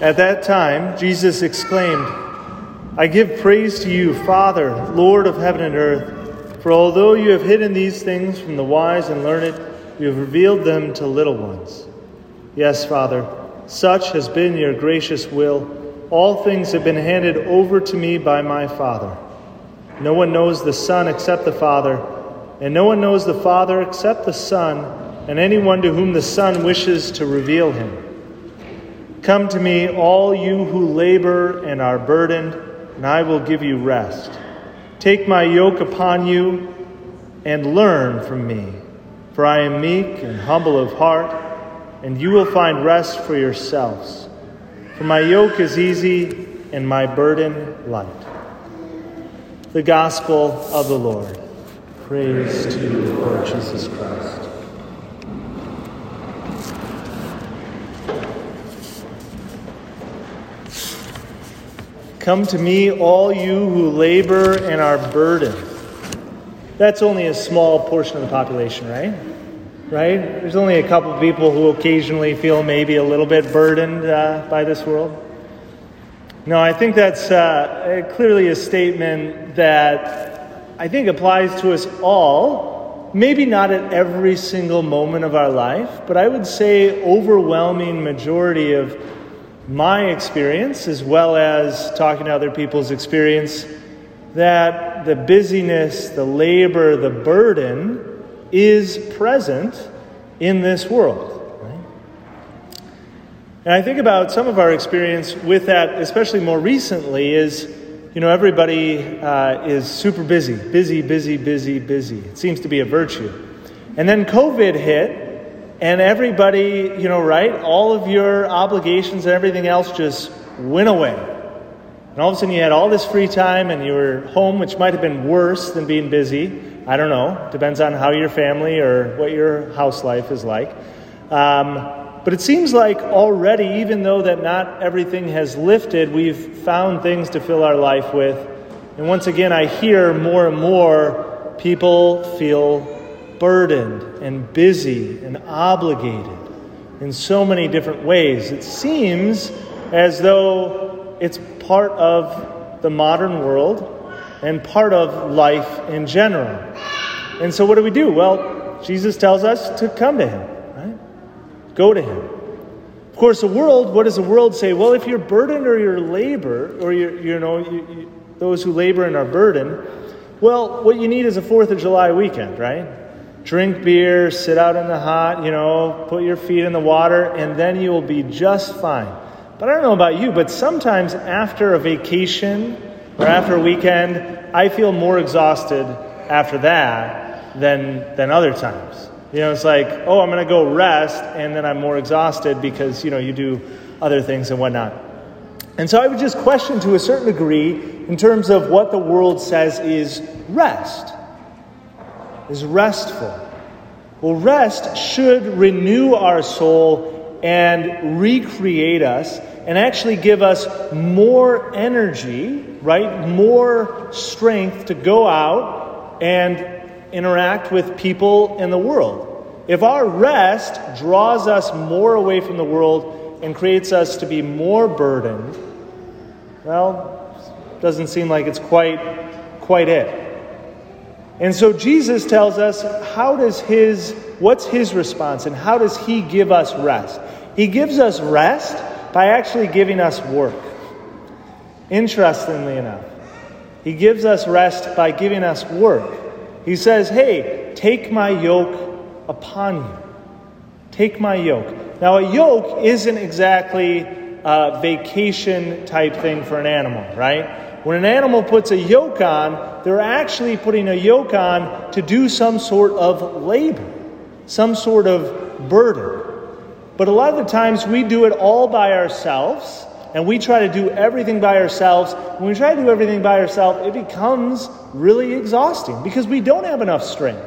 At that time, Jesus exclaimed, I give praise to you, Father, Lord of heaven and earth, for although you have hidden these things from the wise and learned, you have revealed them to little ones. Yes, Father, such has been your gracious will. All things have been handed over to me by my Father. No one knows the Son except the Father, and no one knows the Father except the Son, and anyone to whom the Son wishes to reveal him. Come to me, all you who labor and are burdened, and I will give you rest. Take my yoke upon you and learn from me, for I am meek and humble of heart, and you will find rest for yourselves. For my yoke is easy and my burden light. The Gospel of the Lord. Praise to you, Lord Jesus Christ. Come to me, all you who labor and are burdened. That's only a small portion of the population, right? Right? There's only a couple of people who occasionally feel maybe a little bit burdened uh, by this world. No, I think that's uh, clearly a statement that I think applies to us all. Maybe not at every single moment of our life, but I would say overwhelming majority of my experience, as well as talking to other people's experience, that the busyness, the labor, the burden is present in this world. And I think about some of our experience with that, especially more recently, is you know, everybody uh, is super busy, busy, busy, busy, busy. It seems to be a virtue. And then COVID hit, and everybody, you know, right? All of your obligations and everything else just went away. And all of a sudden you had all this free time and you were home, which might have been worse than being busy. I don't know. Depends on how your family or what your house life is like. Um, but it seems like already, even though that not everything has lifted, we've found things to fill our life with. And once again, I hear more and more people feel burdened and busy and obligated in so many different ways. It seems as though it's part of the modern world and part of life in general. And so, what do we do? Well, Jesus tells us to come to Him, right? Go to Him. Of course, the world, what does the world say? Well, if you're burdened or you're labor, or you're, you know, you, you, those who labor and are burdened, well, what you need is a 4th of July weekend, right? Drink beer, sit out in the hot, you know, put your feet in the water, and then you will be just fine. But I don't know about you, but sometimes after a vacation or after a weekend, I feel more exhausted after that than, than other times. You know, it's like, oh, I'm going to go rest, and then I'm more exhausted because, you know, you do other things and whatnot. And so I would just question to a certain degree in terms of what the world says is rest is restful. Well, rest should renew our soul and recreate us and actually give us more energy, right? More strength to go out and interact with people in the world. If our rest draws us more away from the world and creates us to be more burdened, well, doesn't seem like it's quite quite it. And so Jesus tells us how does his what's his response and how does he give us rest? He gives us rest by actually giving us work. Interestingly enough, he gives us rest by giving us work. He says, "Hey, take my yoke upon you. Take my yoke." Now, a yoke isn't exactly a vacation type thing for an animal, right? When an animal puts a yoke on, they're actually putting a yoke on to do some sort of labor, some sort of burden. But a lot of the times we do it all by ourselves, and we try to do everything by ourselves. When we try to do everything by ourselves, it becomes really exhausting because we don't have enough strength.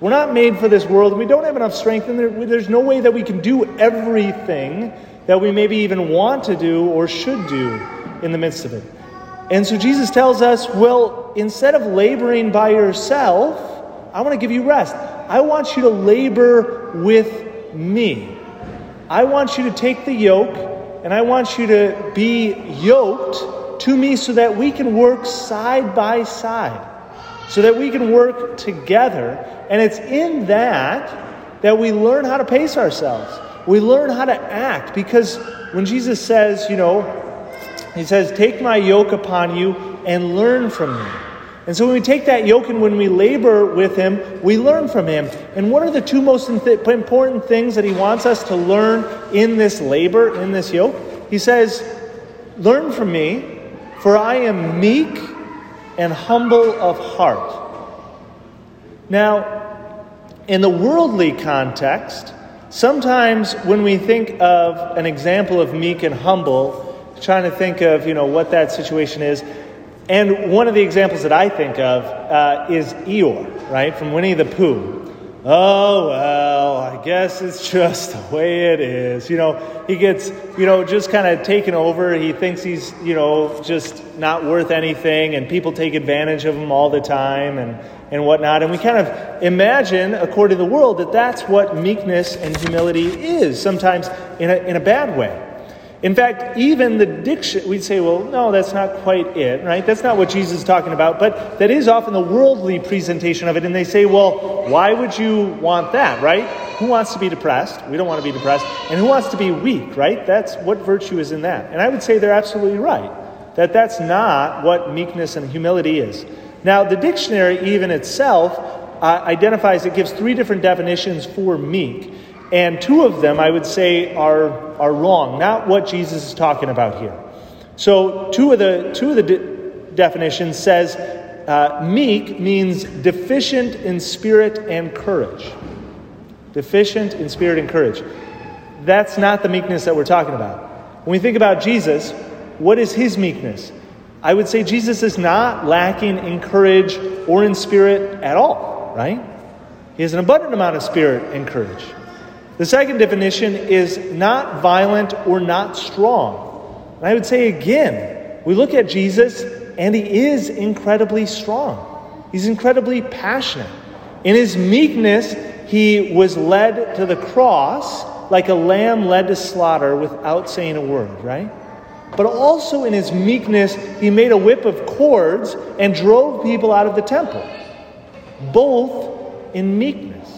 We're not made for this world, and we don't have enough strength, and there, there's no way that we can do everything that we maybe even want to do or should do in the midst of it. And so Jesus tells us, well, instead of laboring by yourself, I want to give you rest. I want you to labor with me. I want you to take the yoke and I want you to be yoked to me so that we can work side by side, so that we can work together. And it's in that that we learn how to pace ourselves. We learn how to act because when Jesus says, you know, he says, Take my yoke upon you and learn from me. And so when we take that yoke and when we labor with him, we learn from him. And what are the two most important things that he wants us to learn in this labor, in this yoke? He says, Learn from me, for I am meek and humble of heart. Now, in the worldly context, sometimes when we think of an example of meek and humble, trying to think of you know what that situation is and one of the examples that I think of uh, is Eeyore, right, from Winnie the Pooh. Oh, well, I guess it's just the way it is. You know, he gets, you know, just kind of taken over. He thinks he's, you know, just not worth anything, and people take advantage of him all the time and, and whatnot. And we kind of imagine, according to the world, that that's what meekness and humility is, sometimes in a, in a bad way. In fact, even the diction, we'd say, well, no, that's not quite it, right? That's not what Jesus is talking about, but that is often the worldly presentation of it. And they say, well, why would you want that, right? Who wants to be depressed? We don't want to be depressed. And who wants to be weak, right? That's what virtue is in that. And I would say they're absolutely right, that that's not what meekness and humility is. Now, the dictionary, even itself, uh, identifies, it gives three different definitions for meek. And two of them, I would say, are, are wrong, not what Jesus is talking about here. So, two of the, two of the de- definitions says uh, meek means deficient in spirit and courage. Deficient in spirit and courage. That's not the meekness that we're talking about. When we think about Jesus, what is his meekness? I would say Jesus is not lacking in courage or in spirit at all, right? He has an abundant amount of spirit and courage. The second definition is not violent or not strong. And I would say again, we look at Jesus and he is incredibly strong. He's incredibly passionate. In his meekness, he was led to the cross like a lamb led to slaughter without saying a word, right? But also in his meekness, he made a whip of cords and drove people out of the temple. Both in meekness.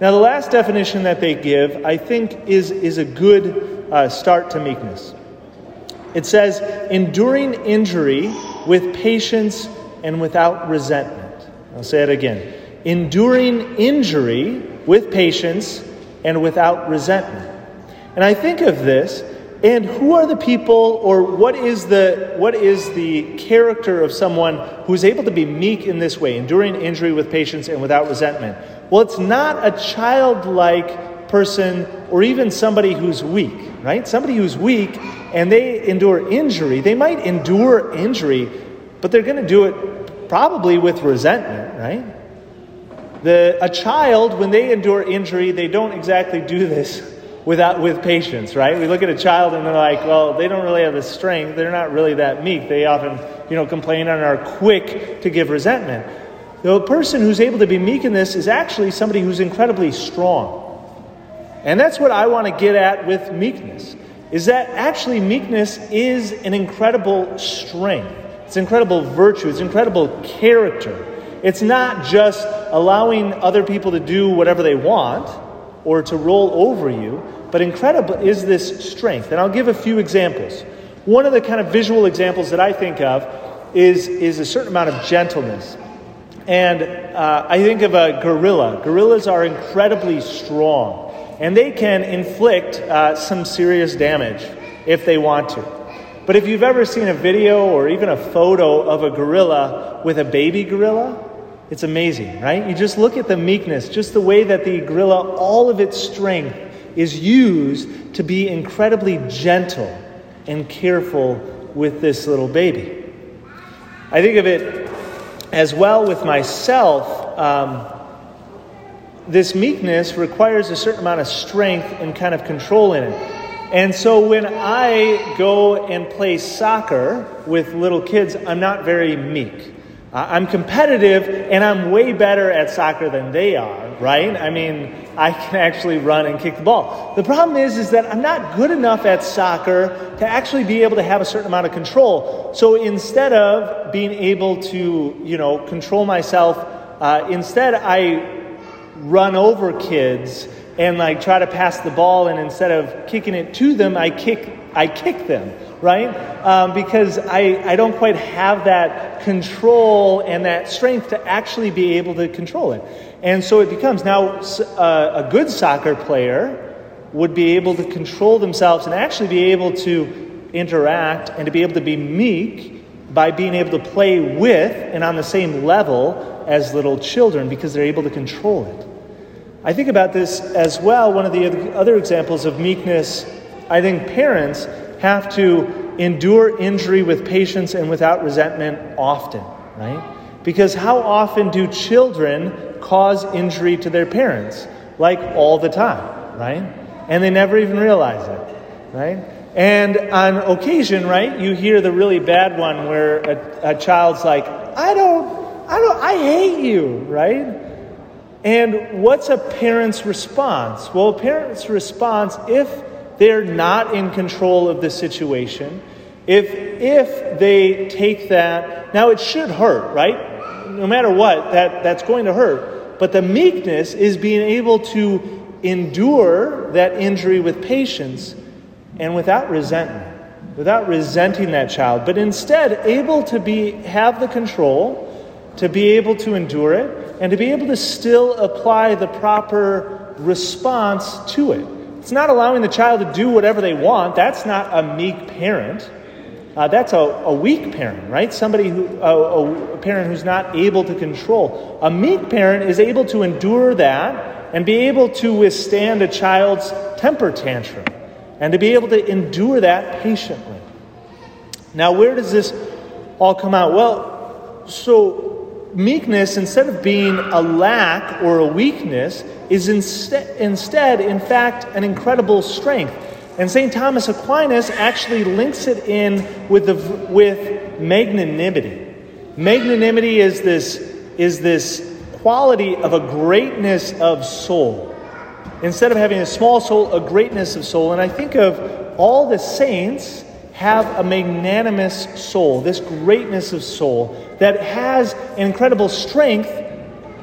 Now, the last definition that they give, I think, is, is a good uh, start to meekness. It says, enduring injury with patience and without resentment. I'll say it again. Enduring injury with patience and without resentment. And I think of this, and who are the people, or what is the, what is the character of someone who's able to be meek in this way, enduring injury with patience and without resentment? Well, it's not a childlike person or even somebody who's weak, right? Somebody who's weak and they endure injury, they might endure injury, but they're going to do it probably with resentment, right? The, a child, when they endure injury, they don't exactly do this without, with patience, right? We look at a child and they're like, well, they don't really have the strength. They're not really that meek. They often, you know, complain and are quick to give resentment. The person who's able to be meek in this is actually somebody who's incredibly strong. And that's what I want to get at with meekness. Is that actually meekness is an incredible strength. It's incredible virtue. It's incredible character. It's not just allowing other people to do whatever they want or to roll over you, but incredible is this strength. And I'll give a few examples. One of the kind of visual examples that I think of is, is a certain amount of gentleness. And uh, I think of a gorilla. Gorillas are incredibly strong, and they can inflict uh, some serious damage if they want to. But if you've ever seen a video or even a photo of a gorilla with a baby gorilla, it's amazing, right? You just look at the meekness, just the way that the gorilla, all of its strength, is used to be incredibly gentle and careful with this little baby. I think of it as well with myself, um, this meekness requires a certain amount of strength and kind of control in it. And so when I go and play soccer with little kids, I'm not very meek. I'm competitive and I'm way better at soccer than they are, right? I mean, I can actually run and kick the ball. The problem is, is that I'm not good enough at soccer to actually be able to have a certain amount of control. So instead of being able to, you know, control myself, uh, instead I run over kids and like try to pass the ball, and instead of kicking it to them, I kick, I kick them right? Um, because I, I don't quite have that control and that strength to actually be able to control it. And so it becomes now uh, a good soccer player would be able to control themselves and actually be able to interact and to be able to be meek by being able to play with and on the same level as little children because they're able to control it. I think about this as well. One of the other examples of meekness, I think parents have to endure injury with patience and without resentment often, right? Because how often do children cause injury to their parents? Like all the time, right? And they never even realize it, right? And on occasion, right, you hear the really bad one where a, a child's like, I don't, I don't, I hate you, right? And what's a parent's response? Well, a parent's response, if they're not in control of the situation, if, if they take that, now it should hurt, right? No matter what, that, that's going to hurt. But the meekness is being able to endure that injury with patience and without resentment, without resenting that child, but instead able to be, have the control, to be able to endure it, and to be able to still apply the proper response to it. It's not allowing the child to do whatever they want. That's not a meek parent. Uh, that's a, a, weak parent, right? Somebody who, a, a parent who's not able to control. A meek parent is able to endure that and be able to withstand a child's temper tantrum and to be able to endure that patiently. Now, where does this all come out? Well, so meekness, instead of being a lack or a weakness, is instead, instead, in fact, an incredible strength. And St. Thomas Aquinas actually links it in with, the, with magnanimity. Magnanimity is this, is this quality of a greatness of soul. Instead of having a small soul, a greatness of soul. And I think of all the saints have a magnanimous soul, this greatness of soul that has an incredible strength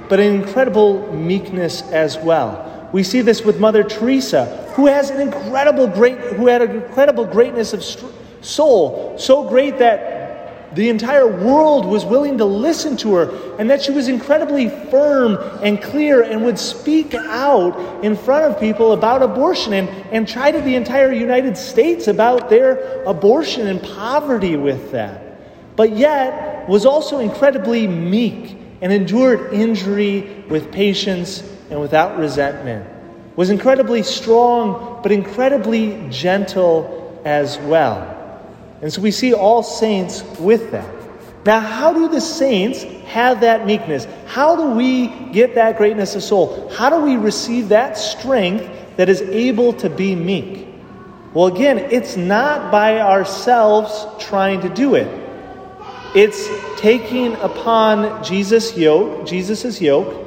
but an incredible meekness as well. We see this with Mother Teresa, who has an incredible great, who had an incredible greatness of soul, so great that the entire world was willing to listen to her, and that she was incredibly firm and clear and would speak out in front of people about abortion and, and to the entire United States about their abortion and poverty with that. But yet was also incredibly meek and endured injury with patience and without resentment, was incredibly strong, but incredibly gentle as well. And so we see all saints with that. Now, how do the saints have that meekness? How do we get that greatness of soul? How do we receive that strength that is able to be meek? Well, again, it's not by ourselves trying to do it. It's taking upon Jesus' yoke, Jesus' yoke,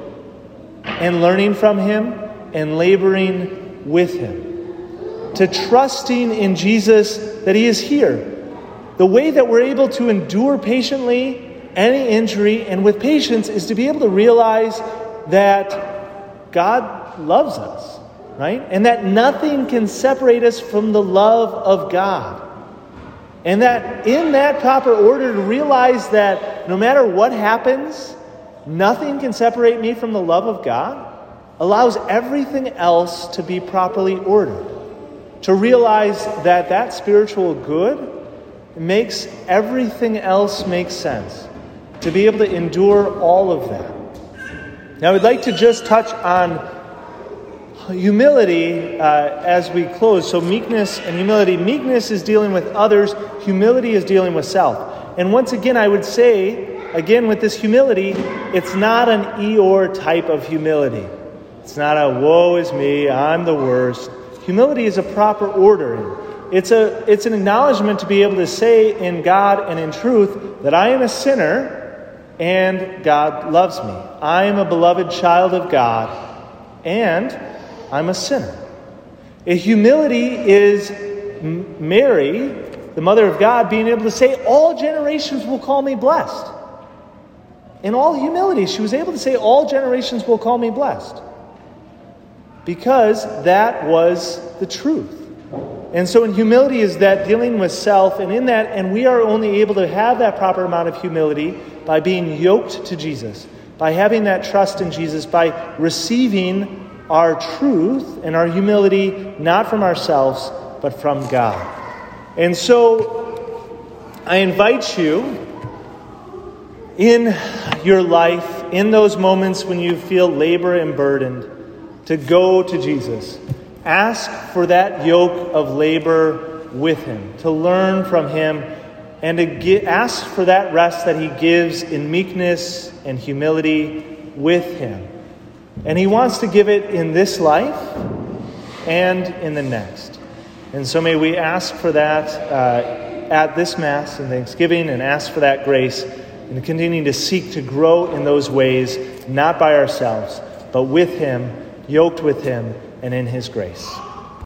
and learning from him and laboring with him. To trusting in Jesus that he is here. The way that we're able to endure patiently any injury and with patience is to be able to realize that God loves us, right? And that nothing can separate us from the love of God. And that in that proper order, to realize that no matter what happens, nothing can separate me from the love of God, allows everything else to be properly ordered. To realize that that spiritual good makes everything else make sense. To be able to endure all of that. Now, I'd like to just touch on humility uh, as we close. So, meekness and humility. Meekness is dealing with others, humility is dealing with self. And once again, I would say, again, with this humility, it's not an Eeyore type of humility. It's not a woe is me, I'm the worst. Humility is a proper ordering. It's, a, it's an acknowledgement to be able to say in God and in truth that I am a sinner and God loves me. I am a beloved child of God and I'm a sinner. A humility is Mary, the mother of God, being able to say, All generations will call me blessed. In all humility, she was able to say, All generations will call me blessed. Because that was the truth. And so, in humility, is that dealing with self, and in that, and we are only able to have that proper amount of humility by being yoked to Jesus, by having that trust in Jesus, by receiving our truth and our humility not from ourselves, but from God. And so, I invite you in your life, in those moments when you feel labor and burdened, to go to Jesus. Ask for that yoke of labor with Him, to learn from Him, and to get, ask for that rest that He gives in meekness and humility with Him. And He wants to give it in this life and in the next. And so may we ask for that uh, at this Mass and Thanksgiving and ask for that grace and continue to seek to grow in those ways, not by ourselves, but with Him, yoked with Him, and in His grace.